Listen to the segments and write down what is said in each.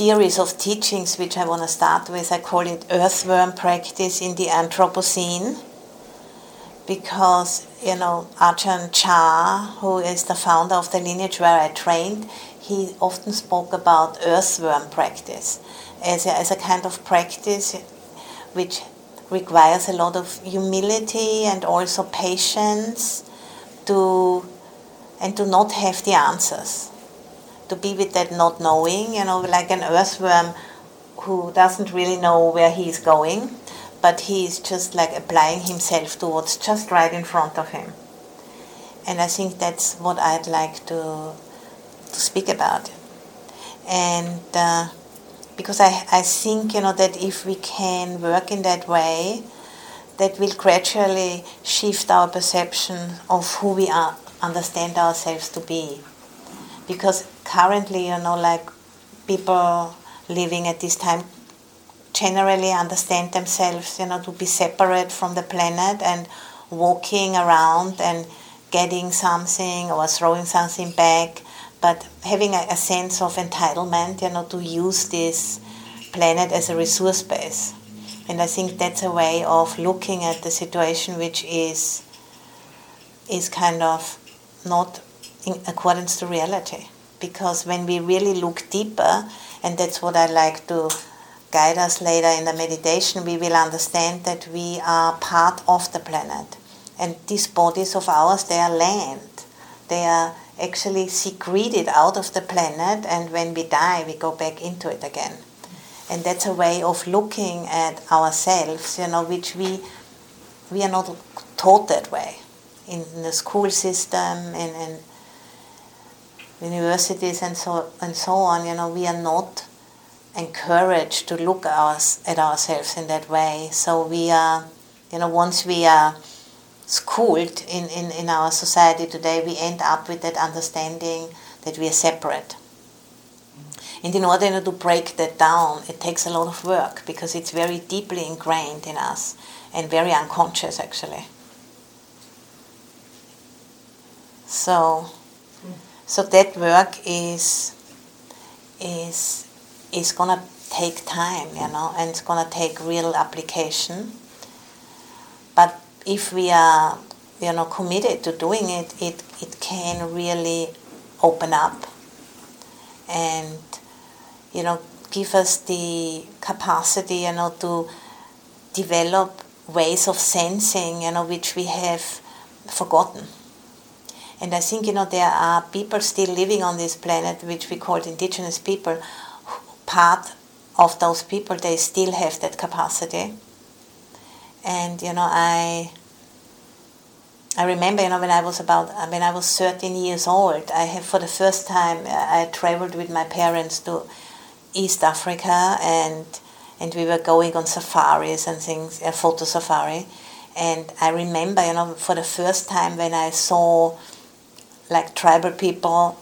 series of teachings which I want to start with. I call it Earthworm Practice in the Anthropocene because, you know, Ajahn Chah, who is the founder of the lineage where I trained, he often spoke about earthworm practice as a, as a kind of practice which requires a lot of humility and also patience to and to not have the answers to be with that not knowing you know like an earthworm who doesn't really know where he's going but he's just like applying himself to what's just right in front of him. And i think that's what i'd like to to speak about. And uh, because I, I think you know that if we can work in that way that will gradually shift our perception of who we are understand ourselves to be. Because currently you know like people living at this time generally understand themselves you know to be separate from the planet and walking around and getting something or throwing something back but having a, a, sense of entitlement, you know, to use this planet as a resource base. And I think that's a way of looking at the situation which is is kind of not in accordance to reality. Because when we really look deeper, and that's what I like to guide us later in the meditation, we will understand that we are part of the planet. And these bodies of ours, they are land. They are actually secreted out of the planet, and when we die, we go back into it again. And that's a way of looking at ourselves, you know, which we we are not taught that way in, the school system and in universities and so and so on. You know, we are not encouraged to look at ourselves in that way. So we are, you know, once we are schooled in, in, in our society today, we end up with that understanding that we are separate. And in order to break that down, it takes a lot of work because it's very deeply ingrained in us and very unconscious actually. So, so that work is is is gonna take time, you know, and it's gonna take real application. But if we are you know committed to doing it, it it can really open up and you know give us the capacity you know to develop ways of sensing you know which we have forgotten and i think you know there are people still living on this planet which we call indigenous people part of those people they still have that capacity. And you know i I remember, you know, when I was about when I was 13 years old, I have for the first time uh, I traveled with my parents to East Africa, and and we were going on safaris and things, a photo safari, and I remember, you know, for the first time when I saw like tribal people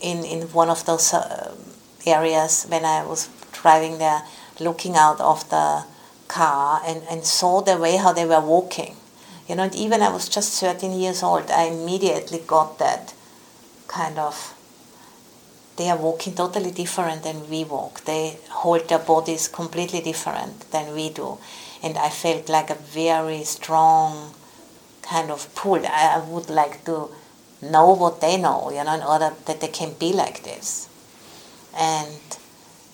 in in one of those uh, areas when I was driving there, looking out of the car and, and saw the way how they were walking. You know, and even I was just 13 years old, I immediately got that kind of. They are walking totally different than we walk. They hold their bodies completely different than we do. And I felt like a very strong kind of pull. I would like to know what they know, you know, in order that they can be like this. And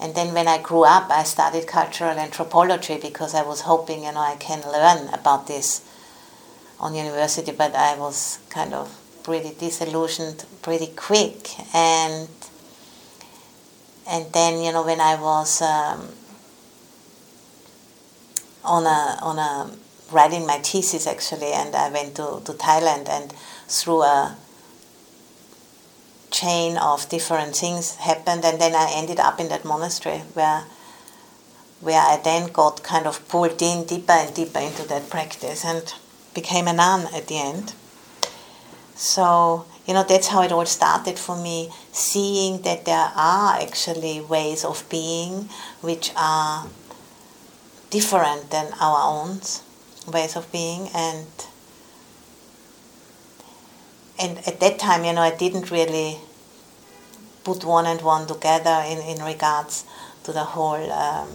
and then when I grew up, I studied cultural anthropology because I was hoping, you know, I can learn about this on university. But I was kind of pretty disillusioned pretty quick, and and then you know when I was um, on a on a writing my thesis actually, and I went to to Thailand and through a chain of different things happened, and then I ended up in that monastery where where I then got kind of pulled in deeper and deeper into that practice and became a nun at the end. So, you know, that's how it all started for me, seeing that there are actually ways of being which are different than our own ways of being and and at that time, you know, I didn't really put one and one together in, in regards to the whole um,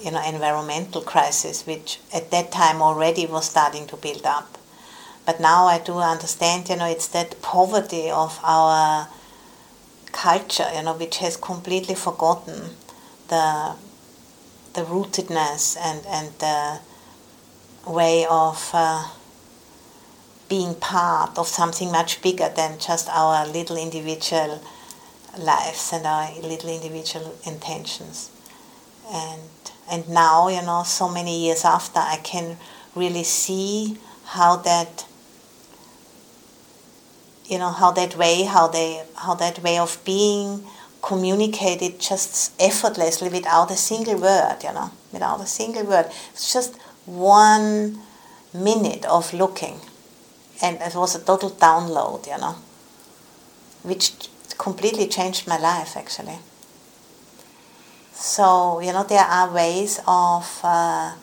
you know environmental crisis, which at that time already was starting to build up. But now I do understand, you know, it's that poverty of our culture, you know, which has completely forgotten the the rootedness and and the way of uh, being part of something much bigger than just our little individual lives and our little individual intentions. And and now, you know, so many years after, I can really see how that you know how that way how they how that way of being communicated just effortlessly without a single word you know without a single word it's just one minute of looking and it was a total download you know which completely changed my life actually. So you know there are ways of uh,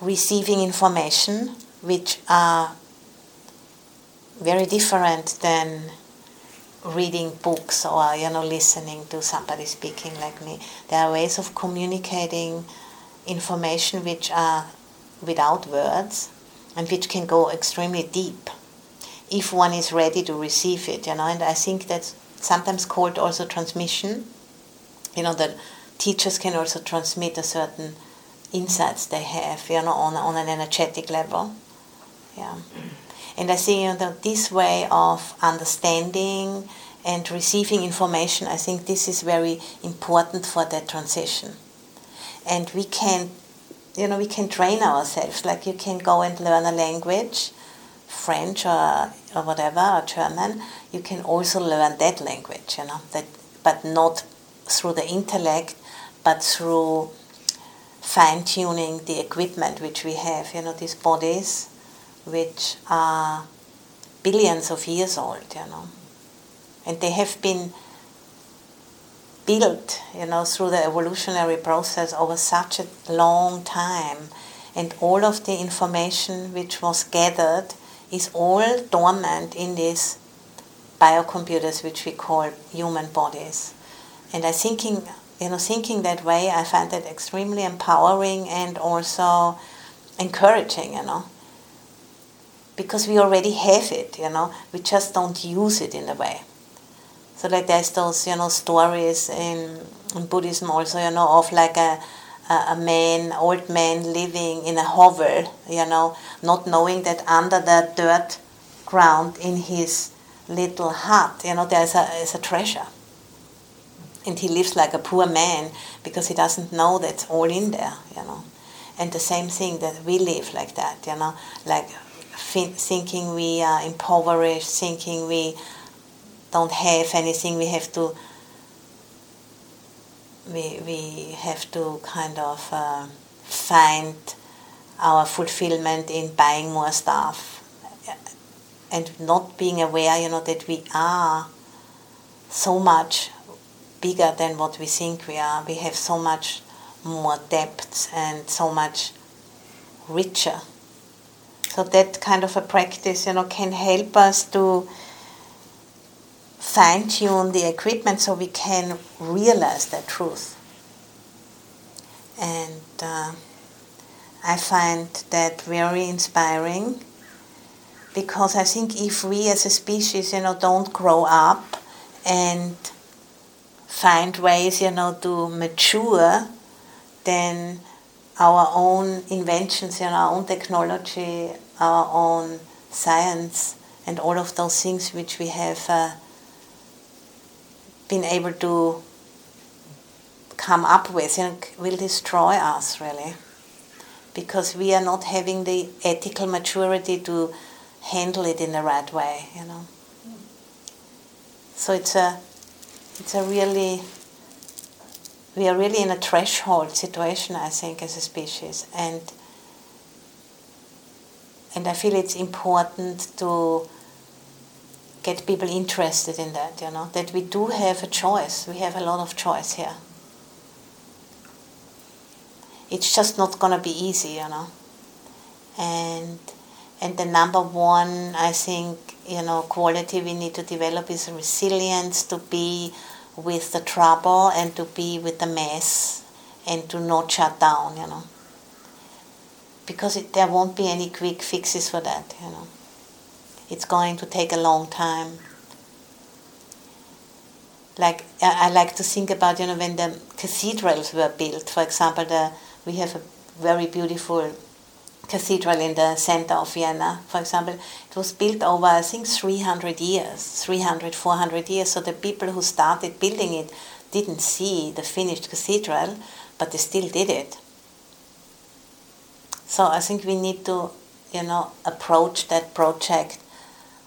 receiving information which are very different than reading books or you know listening to somebody speaking like me. There are ways of communicating information which are without words and which can go extremely deep if one is ready to receive it you know? And i think that's sometimes called also transmission you know that teachers can also transmit a certain insights they have you know on, on an energetic level. Yeah. And I think you know, this way of understanding and receiving information, I think this is very important for that transition. And we can, you know, we can train ourselves. Like you can go and learn a language, French or, or whatever, or German. You can also learn that language, you know, that, but not through the intellect, but through fine tuning the equipment which we have, you know, these bodies which are billions of years old, you know. And they have been built, you know, through the evolutionary process over such a long time. And all of the information which was gathered is all dormant in these biocomputers which we call human bodies. And I thinking you know, thinking that way I find that extremely empowering and also encouraging, you know because we already have it, you know, we just don't use it in a way. So like there's those, you know, stories in, in Buddhism also, you know, of like a, a man, old man living in a hovel, you know, not knowing that under the dirt ground in his little hut, you know, there's a, there's a treasure. And he lives like a poor man because he doesn't know that's all in there, you know. And the same thing that we live like that, you know, like thinking we are impoverished, thinking we don't have anything, we have to we, we have to kind of uh, find our fulfillment in buying more stuff and not being aware, you know, that we are so much bigger than what we think we are. We have so much more depth and so much richer so that kind of a practice, you know, can help us to fine tune the equipment so we can realize that truth. And uh, I find that very inspiring because I think if we as a species, you know, don't grow up and find ways, you know, to mature, then our own inventions and our own technology, our own science, and all of those things which we have uh, been able to come up with you know, will destroy us really. Because we are not having the ethical maturity to handle it in the right way you know. So it's a it's a really we are really in a threshold situation, I think, as a species, and and I feel it's important to get people interested in that. You know that we do have a choice. We have a lot of choice here. It's just not gonna be easy, you know, and and the number one, I think, you know, quality we need to develop is resilience to be with the trouble and to be with the mess and to not shut down, you know. Because it, there won't be any quick fixes for that, you know. It's going to take a long time. Like I, like to think about, you know, when the cathedrals were built. For example, the we have a very beautiful cathedral in the center of Vienna, for example, it was built over, I think, 300 years, 300, 400 years. So the people who started building it didn't see the finished cathedral, but they still did it. So I think we need to, you know, approach that project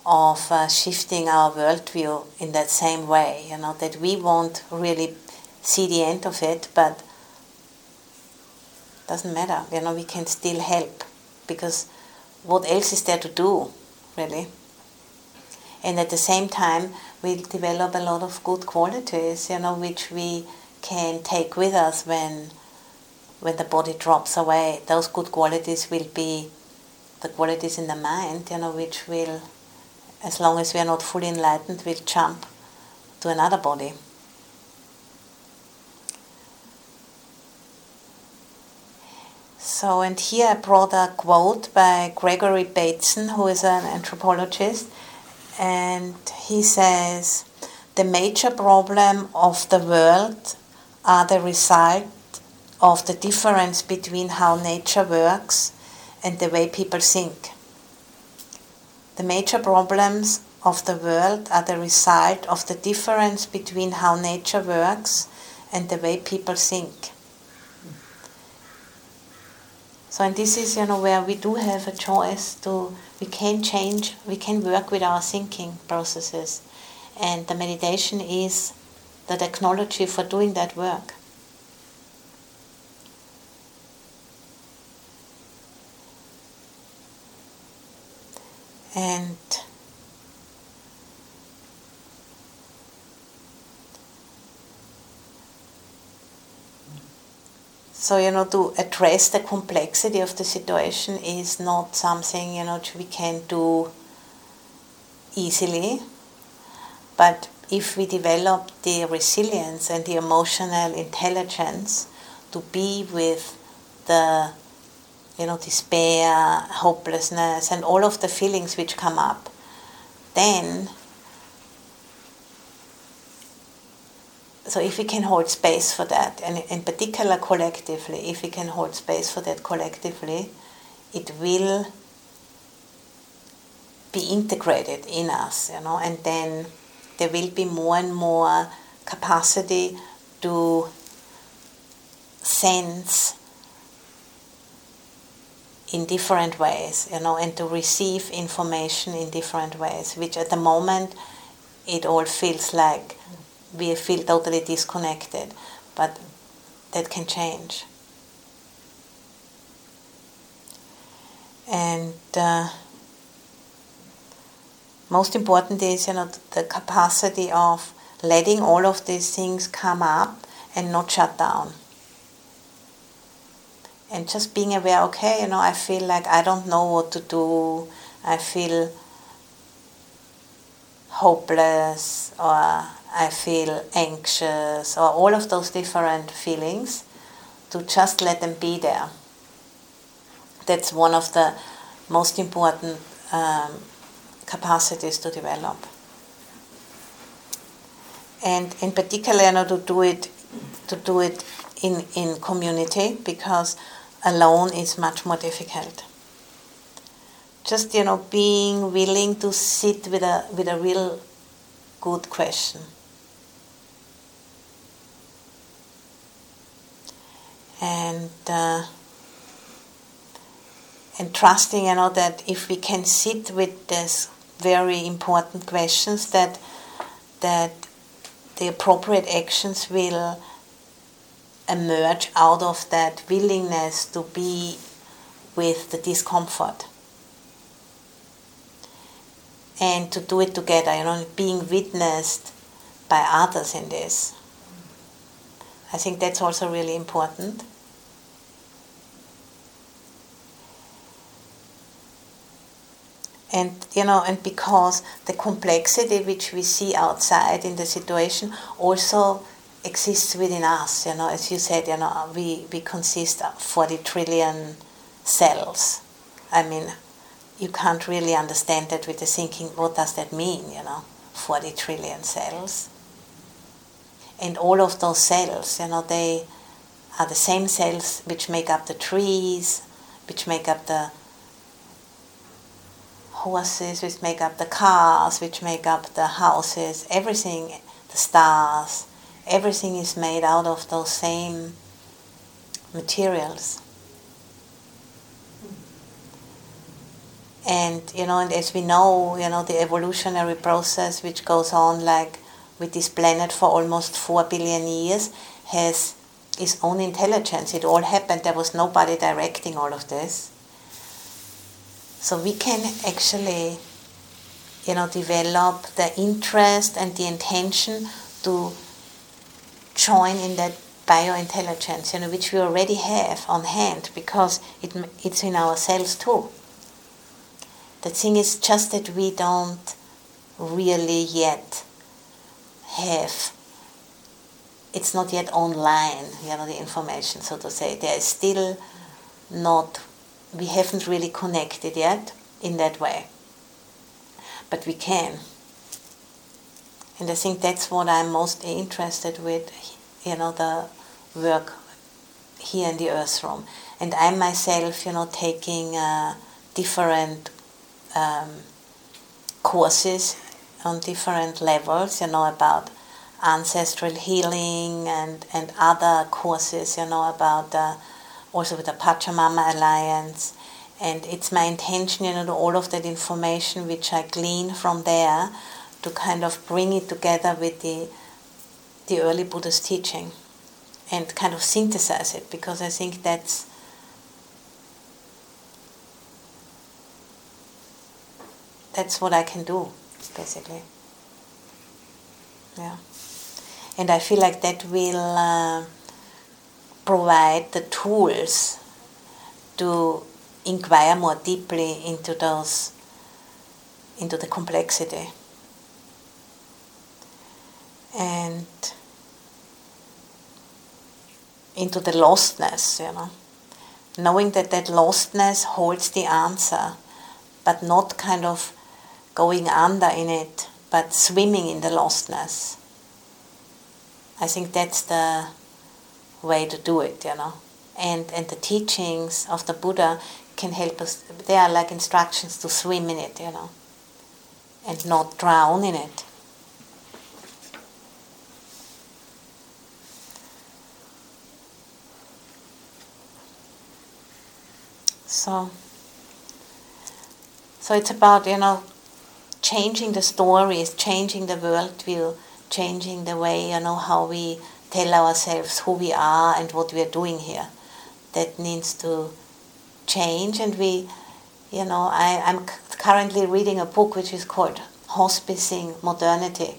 of uh, shifting our worldview in that same way, you know, that we won't really see the end of it, but doesn't matter, you know, we can still help because what else is there to do, really? And at the same time, we develop a lot of good qualities, you know, which we can take with us when when the body drops away. Those good qualities will be the qualities in the mind, you know, which will, as long as we are not fully enlightened, we'll jump to another body. So, and here I brought a quote by Gregory Bateson, who is an anthropologist, and he says, The major problem of the world are the result of the difference between how nature works and the way people think. The major problems of the world are the result of the difference between how nature works and the way people think. So, and this is, you know, where we do have a choice to, we can change, we can work with our thinking processes. And the meditation is the technology for doing that work. And So, you know, to address the complexity of the situation is not something, you know, we can do easily. But if we develop the resilience and the emotional intelligence to be with the, you know, despair, hopelessness, and all of the feelings which come up, then so if we can hold space for that, and in particular collectively, if we can hold space for that collectively, it will be integrated in us, you know, and then there will be more and more capacity to sense in different ways, you know, and to receive information in different ways, which at the moment it all feels like we feel totally disconnected, but that can change. And uh, most important is, you know, the capacity of letting all of these things come up and not shut down. And just being aware, okay, you know, I feel like I don't know what to do. I feel hopeless or I feel anxious, or all of those different feelings, to just let them be there. That's one of the most important um, capacities to develop. And in particular, you know, to do it, to do it in, in community because alone is much more difficult. Just you know, being willing to sit with a with a real good question. and uh, and trusting you know that if we can sit with these very important questions that that the appropriate actions will emerge out of that willingness to be with the discomfort. And to do it together you know being witnessed by others in this. I think that's also really important. And you know and because the complexity which we see outside in the situation also exists within us you know as you said you know we we consist of 40 trillion cells. I mean you can't really understand that with the thinking what does that mean you know 40 trillion cells? And all of those cells you know they are the same cells which make up the trees which make up the horses, which make up the cars, which make up the houses, everything, the stars, everything is made out of those same materials. And you know, and as we know, you know, the evolutionary process which goes on like with this planet for almost four billion years has its own intelligence. It all happened. There was nobody directing all of this. So we can actually, you know, develop the interest and the intention to join in that biointelligence, you know, which we already have on hand because it, it's in ourselves too. The thing is just that we don't really yet have it's not yet online, you know, the information, so to say. There is still not we haven't really connected yet in that way. But we can. And I think that's what I'm most interested with, you know, the work here in the Earth Room. And I myself, you know, taking uh, different um, courses on different levels, you know, about ancestral healing and, and other courses, you know, about uh, also with the Pachamama Alliance. And it's my intention, you know, all of that information which I glean from there to kind of bring it together with the, the early Buddhist teaching and kind of synthesize it because I think that's that's what I can do, basically. Yeah. And I feel like that will. Uh, provide the tools to inquire more deeply into those into the complexity and into the lostness you know knowing that that lostness holds the answer but not kind of going under in it but swimming in the lostness i think that's the way to do it, you know. And, and the teachings of the Buddha can help us, they are like instructions to swim in it, you know, and not drown in it. So, so it's about, you know, changing the stories, changing the worldview, changing the way, you know, how we tell ourselves who we are and what we are doing here. That needs to change, and we, you know, I, I'm currently reading a book which is called Hospicing Modernity.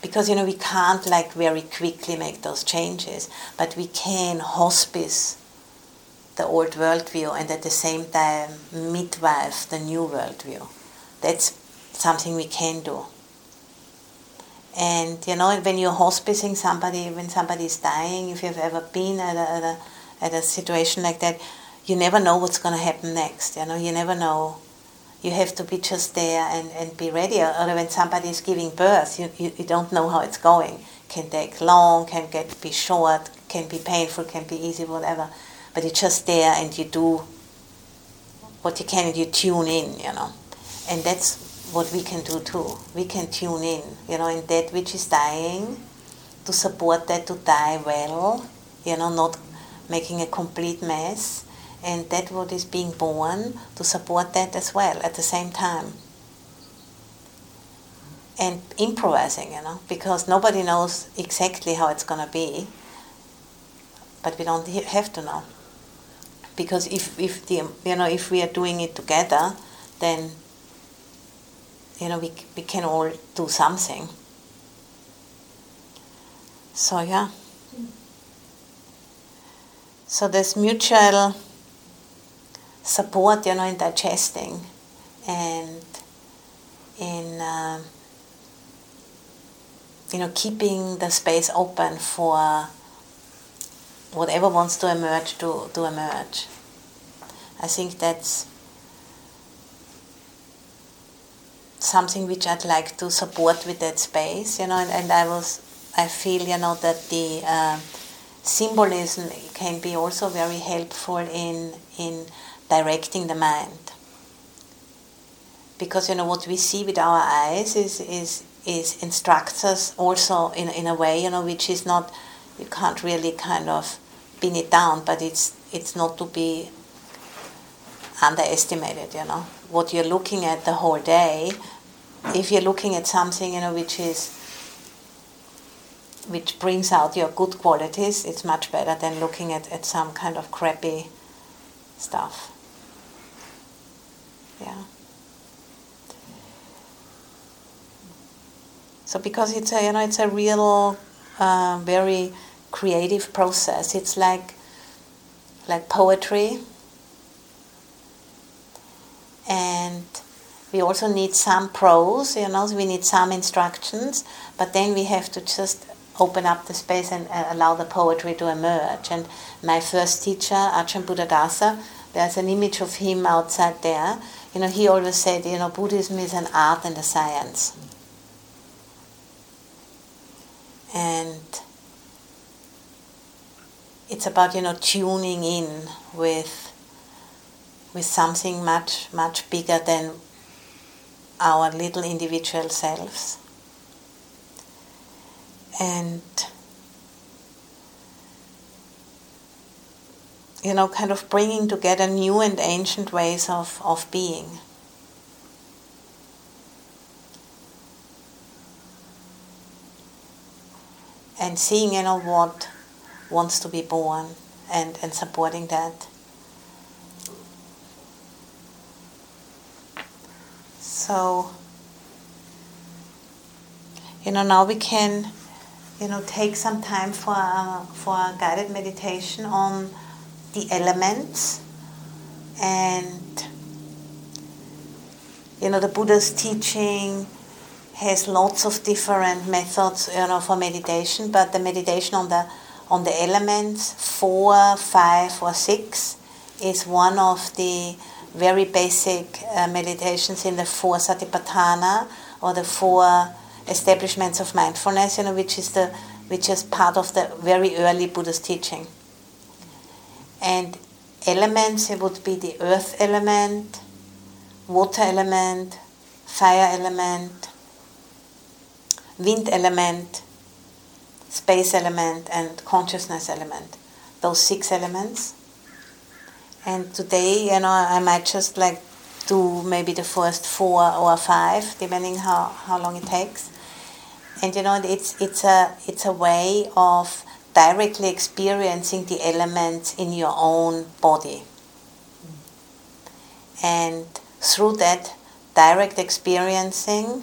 Because, you know, we can't like very quickly make those changes, but we can hospice the old worldview and at the same time midwife the new worldview. That's something we can do. And you know, when you're hospicing somebody, when somebody is dying, if you've ever been at a, at a, at a situation like that, you never know what's going to happen next. You know, you never know. You have to be just there and, and be ready. Or when somebody is giving birth, you, you, you don't know how it's going. Can take long, can get be short, can be painful, can be easy, whatever. But you're just there and you do what you can and you tune in, you know. And that's what we can do too. We can tune in, you know, in that which is dying, to support that to die well, you know, not making a complete mess, and that what is being born, to support that as well at the same time. And improvising, you know, because nobody knows exactly how it's going to be, but we don't have to know. Because if, if the, you know, if we are doing it together, then you know, we, we can all do something. So, yeah. So, there's mutual support, you know, in digesting and in uh, you know keeping the space open for whatever wants to emerge to, to emerge. I think that's something which I'd like to support with that space, you know, and, and I was I feel you know that the uh, symbolism can be also very helpful in in directing the mind because you know what we see with our eyes is is is instructs us also in in a way you know which is not you can't really kind of pin it down but it's it's not to be underestimated you know what you're looking at the whole day if you're looking at something you know which is which brings out your good qualities, it's much better than looking at, at some kind of crappy stuff. Yeah. So because it's a you know it's a real uh, very creative process. It's like like poetry, and we also need some prose. You know, we need some instructions, but then we have to just open up the space and uh, allow the poetry to emerge. And my first teacher, Ajahn Buddhadasa, there's an image of him outside there. You know, he always said, you know, Buddhism is an art and a science. And it's about, you know, tuning in with with something much, much bigger than our little individual selves and you know, kind of bringing together new and ancient ways of, of being. And seeing, you know, what wants to be born and, and supporting that. So, you know, now we can you know, take some time for for a guided meditation on the elements and you know the Buddha's teaching has lots of different methods you know for meditation but the meditation on the on the elements four five or six is one of the very basic uh, meditations in the four satipatthana or the four establishments of mindfulness, you know, which is the which is part of the very early Buddhist teaching. And elements it would be the earth element, water element, fire element, wind element, space element, and consciousness element. Those six elements. And today, you know, I might just like do maybe the first four or five, depending how, how long it takes and you know it's it's a it's a way of directly experiencing the elements in your own body and through that direct experiencing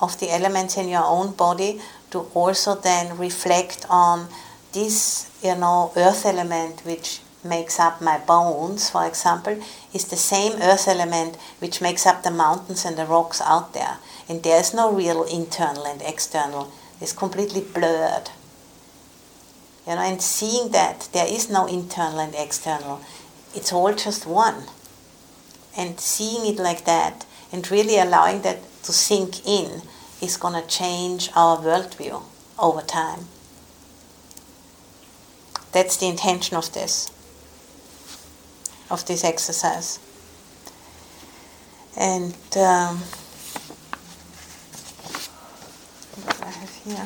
of the elements in your own body to also then reflect on this you know earth element which makes up my bones for example is the same earth element which makes up the mountains and the rocks out there and there's no real internal and external. It's completely blurred. You know, and seeing that there is no internal and external, it's all just one. And seeing it like that and really allowing that to sink in is going to change our worldview over time. That's the intention of this, of this exercise. And um, I have here.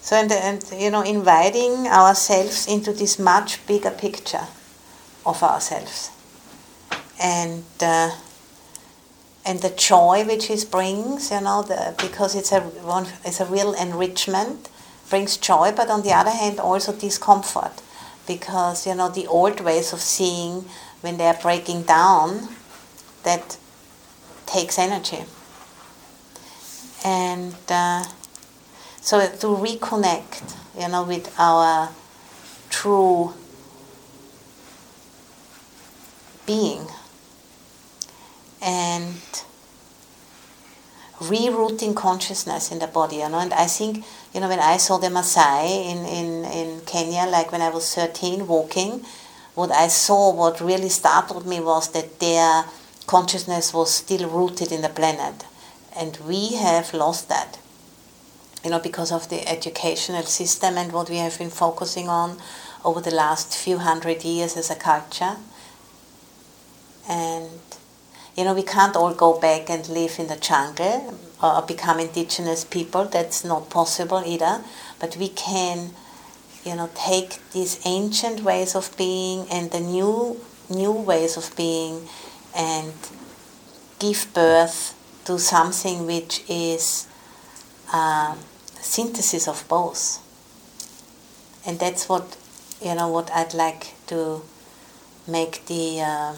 So, and, and you know, inviting ourselves into this much bigger picture of ourselves, and uh, and the joy which it brings, you know, the, because it's a it's a real enrichment, brings joy, but on the other hand also discomfort, because you know the old ways of seeing when they are breaking down, that takes energy. And uh, so to reconnect, you know, with our true being and rerouting consciousness in the body, you know. And I think, you know, when I saw the Maasai in, in, in Kenya, like when I was 13 walking, what I saw, what really startled me was that their consciousness was still rooted in the planet. And we have lost that, you know, because of the educational system and what we have been focusing on over the last few hundred years as a culture. And you know, we can't all go back and live in the jungle or become indigenous people. That's not possible either. But we can, you know, take these ancient ways of being and the new new ways of being and give birth to something which is a synthesis of both. And that's what you know what I'd like to make the uh,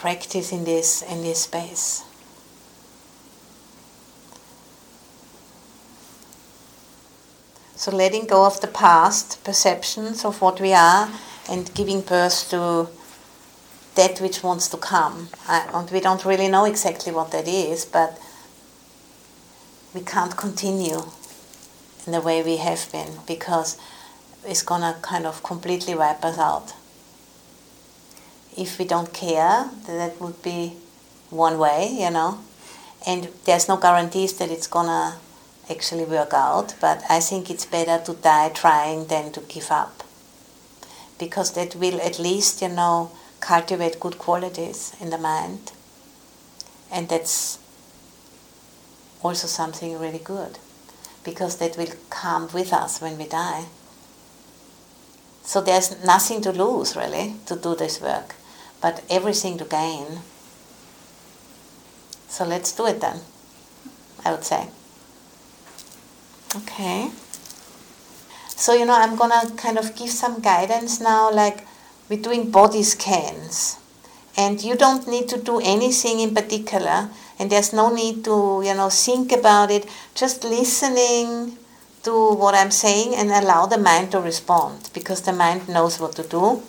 practice in this in this space. So letting go of the past perceptions of what we are and giving birth to that which wants to come. and we don't really know exactly what that is, but we can't continue in the way we have been because it's gonna kind of completely wipe us out if we don't care, that would be one way, you know. And there's no guarantees that it's gonna actually work out, but I think it's better to die trying than to give up. Because that will at least, you know, cultivate good qualities in the mind. And that's also something really good. Because that will come with us when we die. So there's nothing to lose, really, to do this work but everything to gain. So let's do it then, I would say. Okay. So, you know, I'm gonna kind of give some guidance now, like we're doing body scans. And you don't need to do anything in particular, and there's no need to, you know, think about it. Just listening to what I'm saying and allow the mind to respond because the mind knows what to do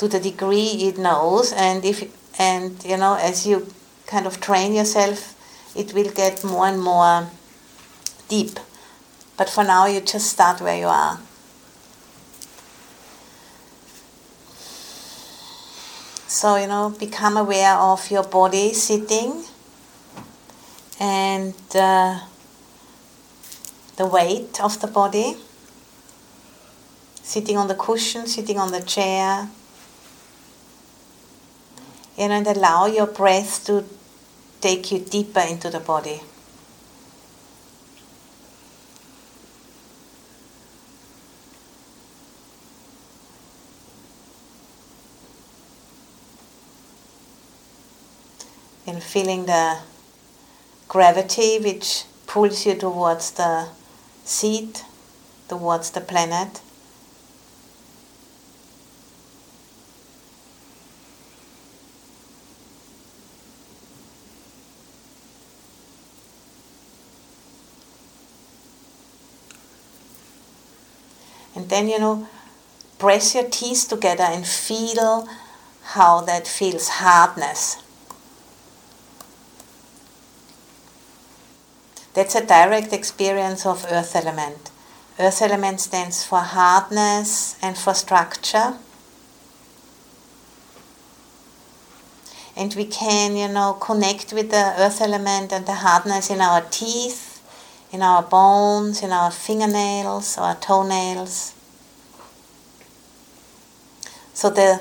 to the degree it knows and if and you know as you kind of train yourself it will get more and more deep. But for now you just start where you are. So you know become aware of your body sitting and uh, the weight of the body. Sitting on the cushion sitting on the chair and allow your breath to take you deeper into the body. And feeling the gravity which pulls you towards the seat, towards the planet. Then, you know, press your teeth together and feel how that feels hardness. That's a direct experience of earth element. Earth element stands for hardness and for structure. And we can, you know, connect with the earth element and the hardness in our teeth in our bones, in our fingernails, our toenails. So the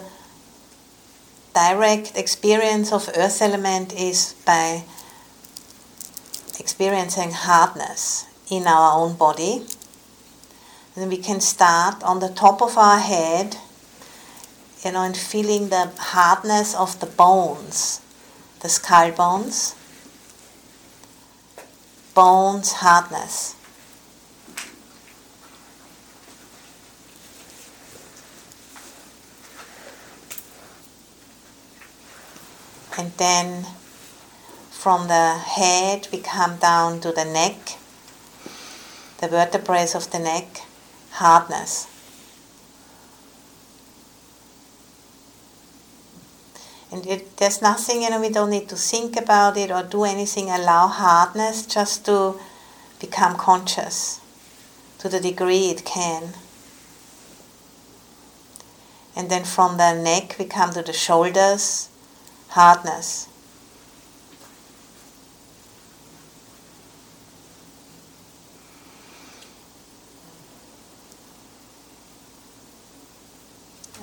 direct experience of earth element is by experiencing hardness in our own body. And we can start on the top of our head, you know, and feeling the hardness of the bones, the skull bones bone's hardness. and then from the head we come down to the neck, the vertebrae of the neck, hardness. And it, there's nothing, you know, we don't need to think about it or do anything, allow hardness just to become conscious to the degree it can. And then from the neck, we come to the shoulders, hardness.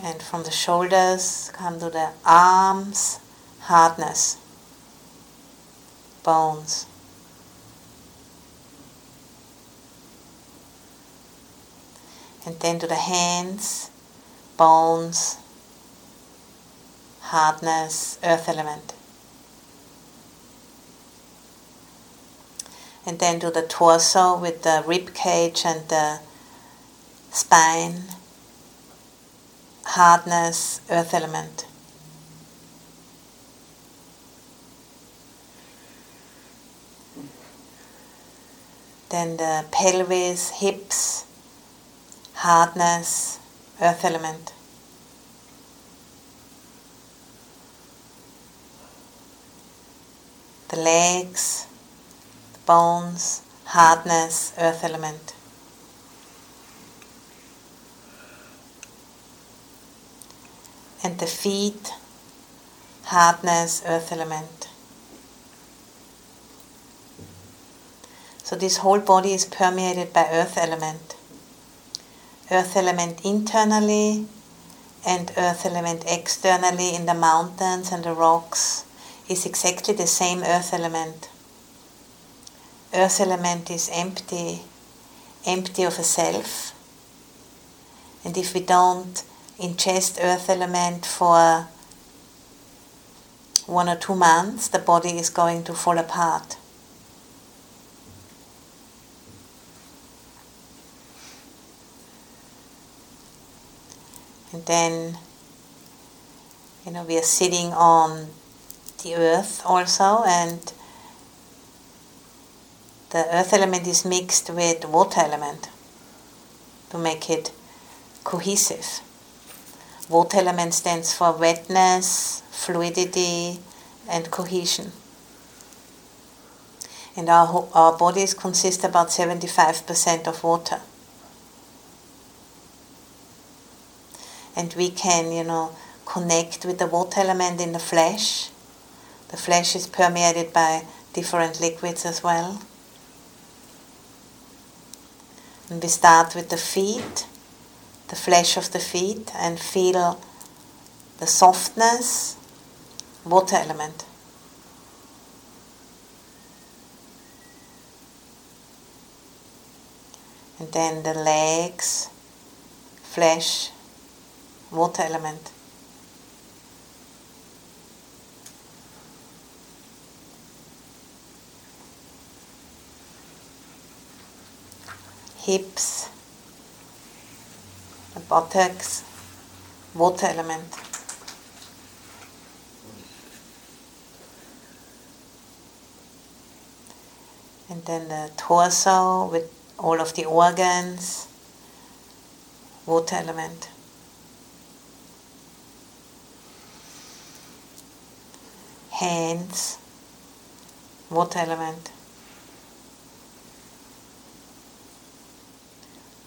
And from the shoulders come to the arms, hardness, bones. And then to the hands, bones, hardness, earth element. And then to the torso with the rib cage and the spine, hardness, earth element. Then the pelvis, hips, hardness, earth element. The legs, the bones, hardness, earth element. And the feet, hardness, earth element. So this whole body is permeated by earth element earth element internally and earth element externally in the mountains and the rocks is exactly the same earth element. Earth element is empty, empty of a self. And if we don't ingest earth element for one or two months, the body is going to fall apart. And then, you know, we are sitting on the earth also, and the earth element is mixed with water element to make it cohesive. Water element stands for wetness, fluidity, and cohesion. And our, our bodies consist about 75% of water. and we can, you know, connect with the water element in the flesh. The flesh is permeated by different liquids as well. And we start with the feet, the flesh of the feet, and feel the softness, water element. And then the legs, flesh, water element. Hips, the buttocks, water element. And then the torso with all of the organs, water element. hands, water element,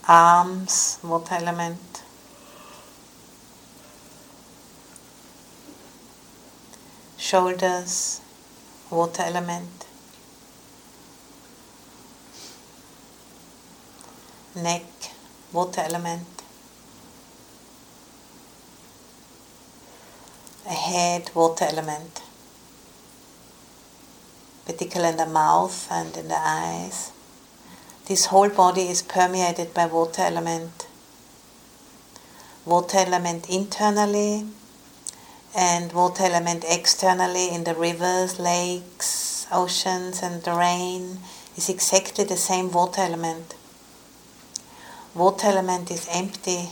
arms, water element, shoulders, water element, neck, water element, head, water element? Particularly in the mouth and in the eyes. This whole body is permeated by water element. Water element internally and water element externally in the rivers, lakes, oceans and the rain is exactly the same water element. Water element is empty,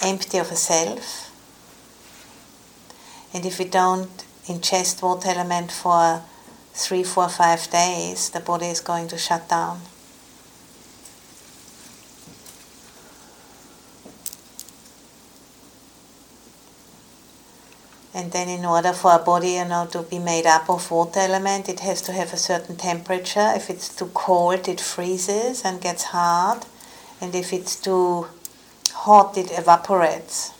empty of a self. And if we don't ingest water element for three, four, five days, the body is going to shut down. And then in order for a body, you know, to be made up of water element, it has to have a certain temperature. If it's too cold, it freezes and gets hard. And if it's too hot, it evaporates.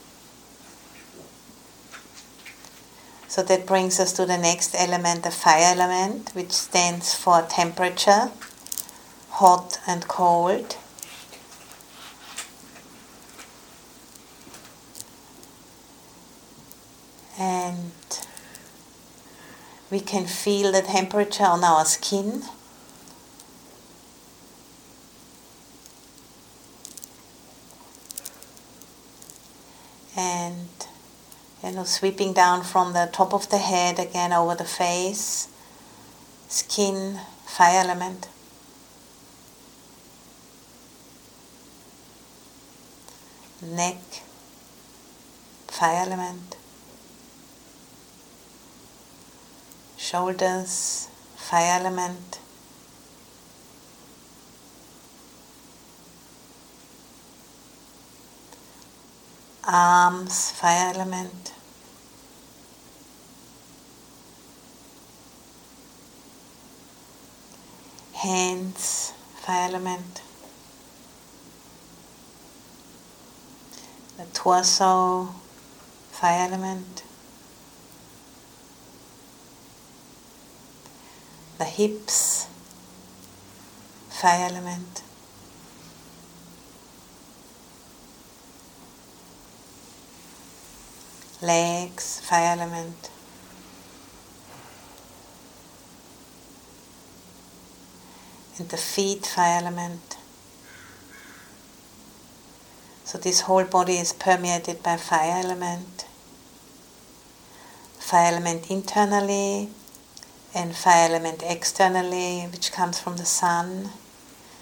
So that brings us to the next element, the fire element, which stands for temperature, hot and cold. And we can feel the temperature on our skin. And you know, sweeping down from the top of the head again over the face, skin, fire element. Neck, fire element. Shoulders, fire element. Arms, fire element. Hands, fire element. The torso, fire element. The hips, fire element. Legs, fire element. And the feet, fire element. So this whole body is permeated by fire element. Fire element internally, and fire element externally, which comes from the sun.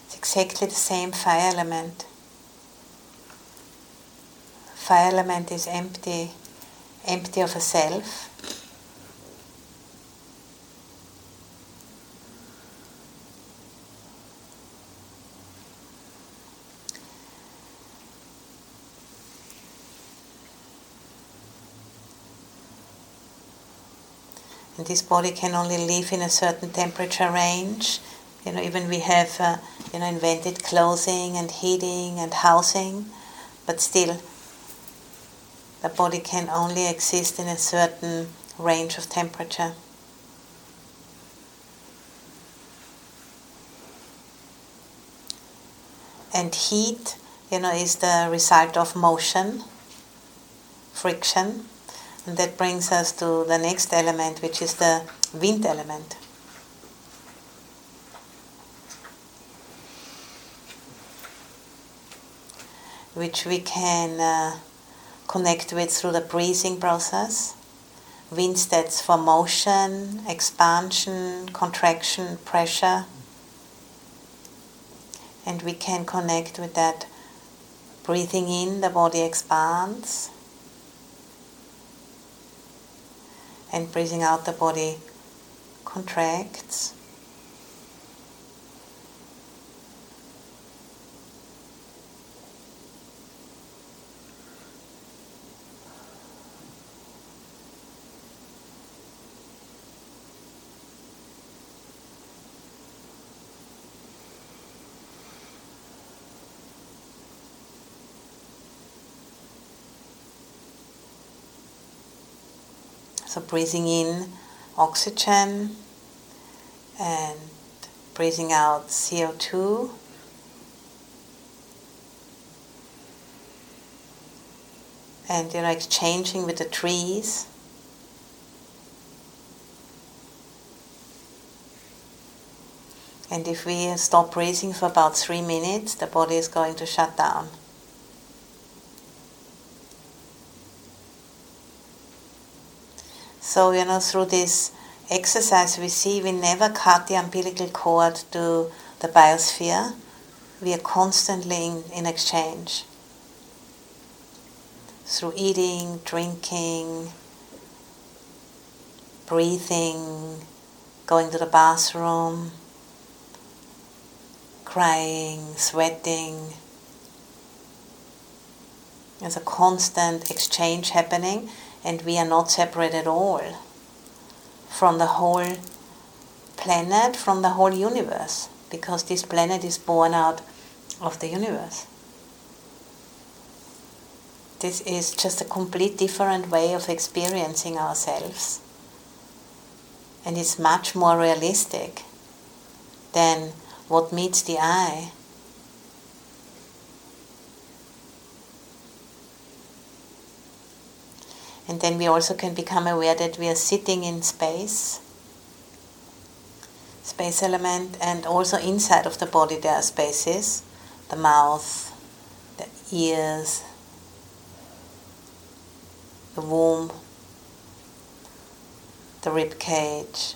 It's exactly the same fire element. Fire element is empty, empty of a self. This body can only live in a certain temperature range. You know, even we have, uh, you know, invented clothing and heating and housing, but still, the body can only exist in a certain range of temperature. And heat, you know, is the result of motion, friction, and that brings us to the next element, which is the wind element. Which we can uh, connect with through the breathing process. Wind stands for motion, expansion, contraction, pressure. And we can connect with that breathing in, the body expands and breathing out the body contracts. So breathing in oxygen and breathing out CO2. And you know, exchanging with the trees. And if we stop breathing for about three minutes, the body is going to shut down. So, you know, through this exercise, we see we never cut the umbilical cord to the biosphere. We are constantly in, in exchange. Through eating, drinking, breathing, going to the bathroom, crying, sweating. There's a constant exchange happening and we are not separate at all from the whole planet, from the whole universe, because this planet is born out of the universe. This is just a complete different way of experiencing ourselves. And it's much more realistic than what meets the eye. And then we also can become aware that we are sitting in space, space element, and also inside of the body there are spaces the mouth, the ears, the womb, the rib cage.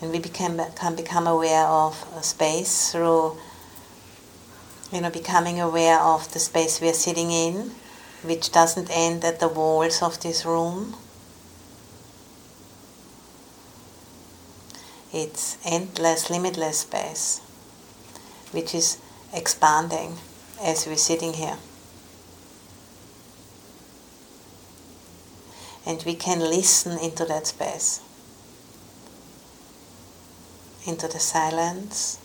And we become, can become aware of space through, you know, becoming aware of the space we are sitting in, which doesn't end at the walls of this room. It's endless, limitless space, which is expanding as we're sitting here. And we can listen into that space, into the silence.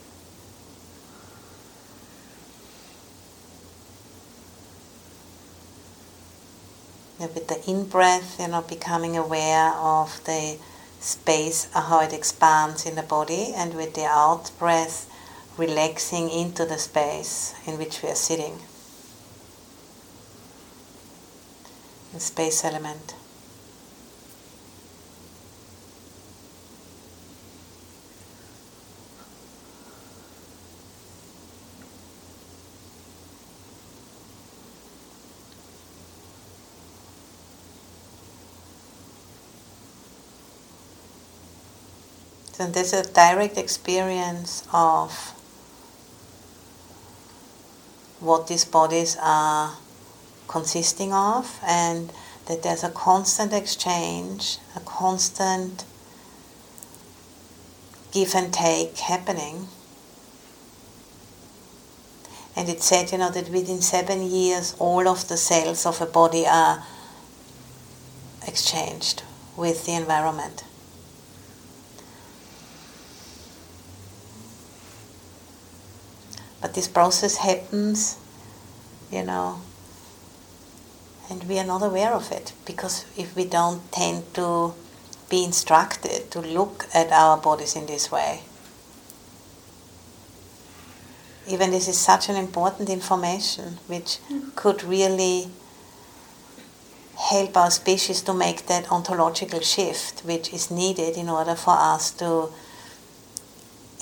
With the in breath, you know, becoming aware of the space, how it expands in the body, and with the out breath, relaxing into the space in which we are sitting. The space element. So there's a direct experience of what these bodies are consisting of and that there's a constant exchange, a constant give and take happening. And it said, you know, that within seven years all of the cells of a body are exchanged with the environment. But this process happens, you know, and we are not aware of it because if we don't tend to be instructed to look at our bodies in this way. Even this is such an important information which could really help our species to make that ontological shift which is needed in order for us to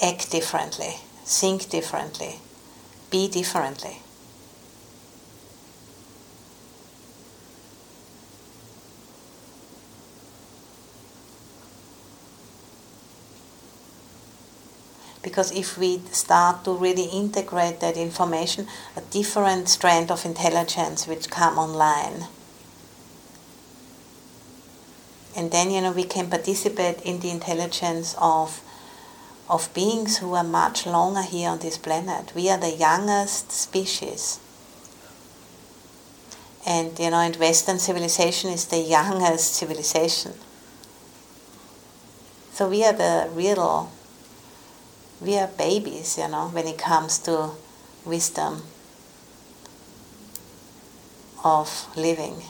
act differently, think differently, be differently. Because if we start to really integrate that information, a different strand of intelligence which come online, and then you know we can participate in the intelligence of of beings who are much longer here on this planet. We are the youngest species. And you know, and Western civilization is the youngest civilization. So we are the real, we are babies, you know, when it comes to wisdom of living.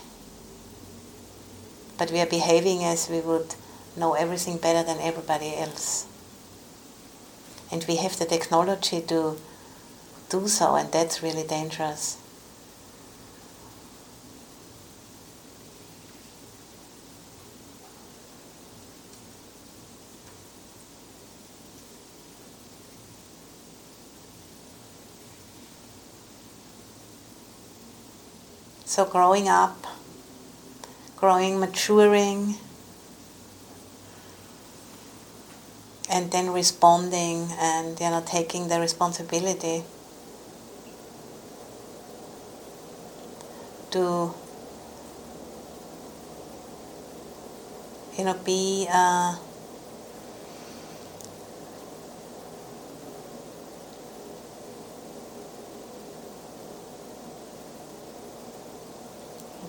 But we are behaving as we would know everything better than everybody else and we have the technology to do so, and that's really dangerous. So, growing up, growing, maturing, and then responding and you know taking the responsibility to you know be uh,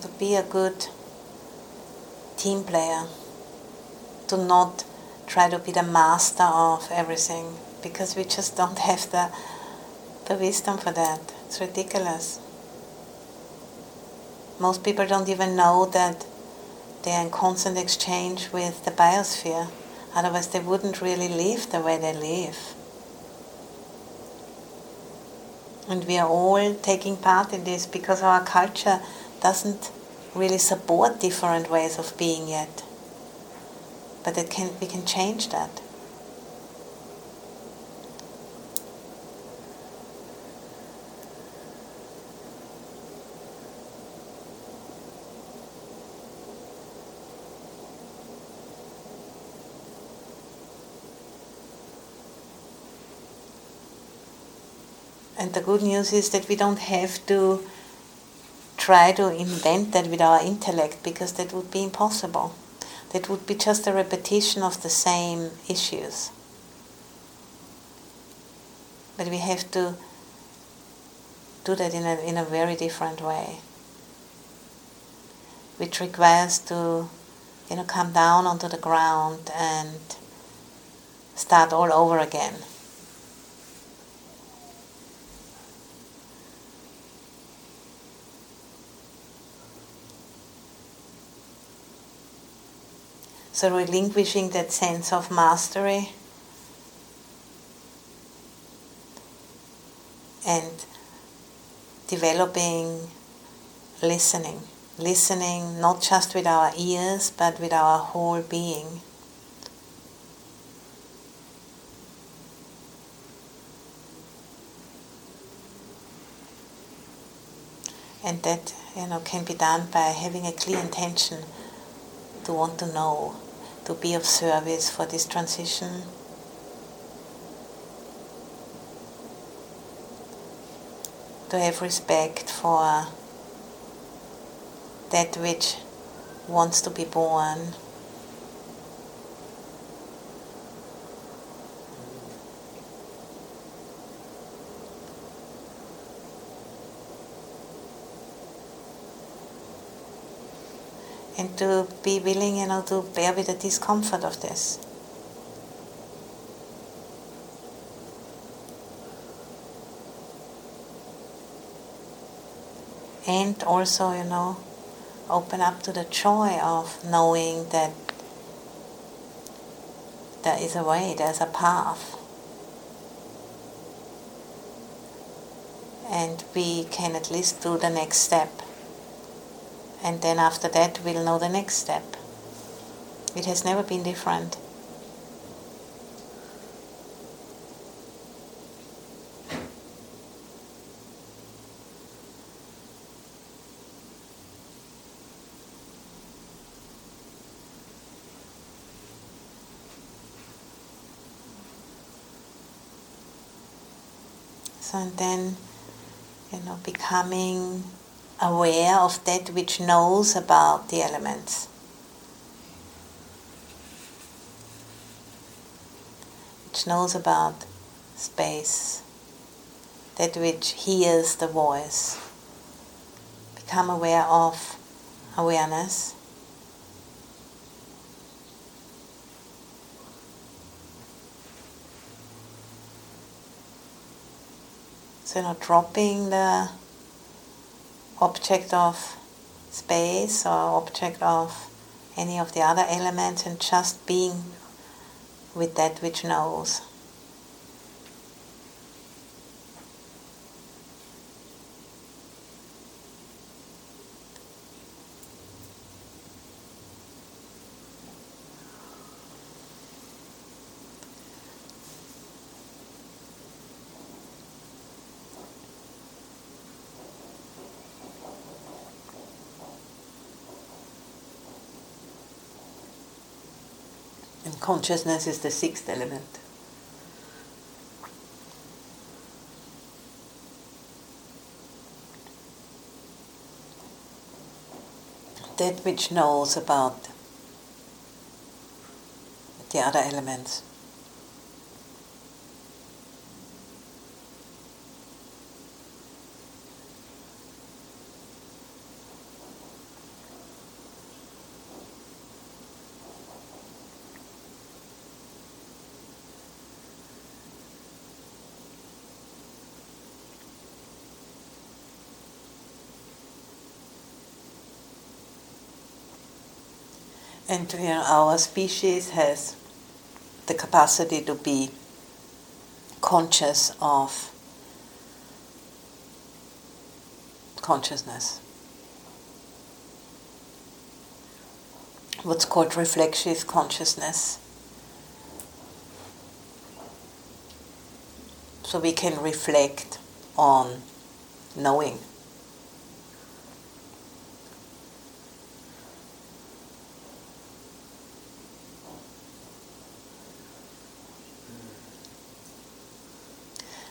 to be a good team player to not try to be the master of everything, because we just don't have the, the wisdom for that. It's ridiculous. Most people don't even know that they are in constant exchange with the biosphere. Otherwise, they wouldn't really live the way they live. And we are all taking part in this because our culture doesn't really support different ways of being yet. But it can, we can change that. And the good news is that we don't have to try to invent that with our intellect because that would be impossible. That would be just a repetition of the same issues. But we have to do that in a, in a very different way, which requires to you know, come down onto the ground and start all over again. So relinquishing that sense of mastery and developing listening. Listening not just with our ears but with our whole being. And that you know can be done by having a clear intention to want to know to be of service for this transition. To have respect for that which wants to be born. And to be willing, you know, to bear with the discomfort of this. And also, you know, open up to the joy of knowing that there is a way, there's a path. And we can at least do the next step and then after that we'll know the next step. It has never been different. So and then, you know, becoming aware of that which knows about the elements. Which knows about space, that which hears the voice. Become aware of awareness. So, not dropping the object of space or object of any of the other elements and just being with that which knows. And consciousness is the sixth element. That which knows about the other elements. And you know, our species has the capacity to be conscious of consciousness. What's called reflexive consciousness. So we can reflect on knowing.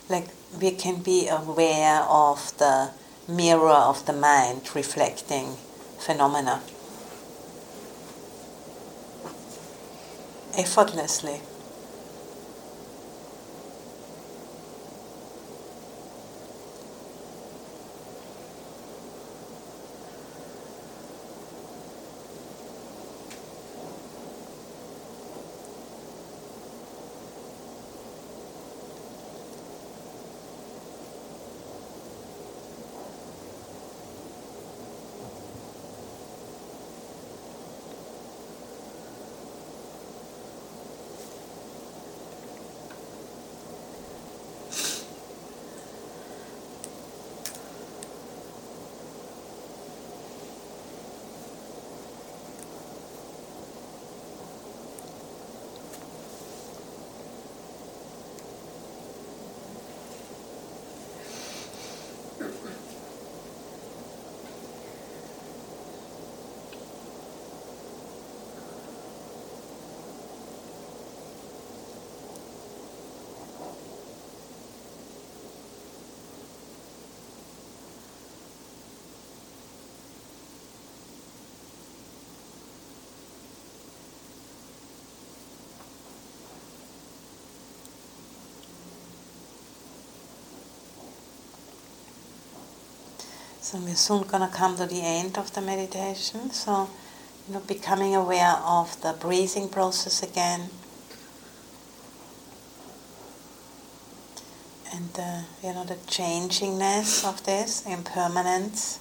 Like we can be aware of the mirror of the mind reflecting phenomena effortlessly. So we're soon gonna come to the end of the meditation. So, you know, becoming aware of the breathing process again. And the, you know, the changingness of this, impermanence.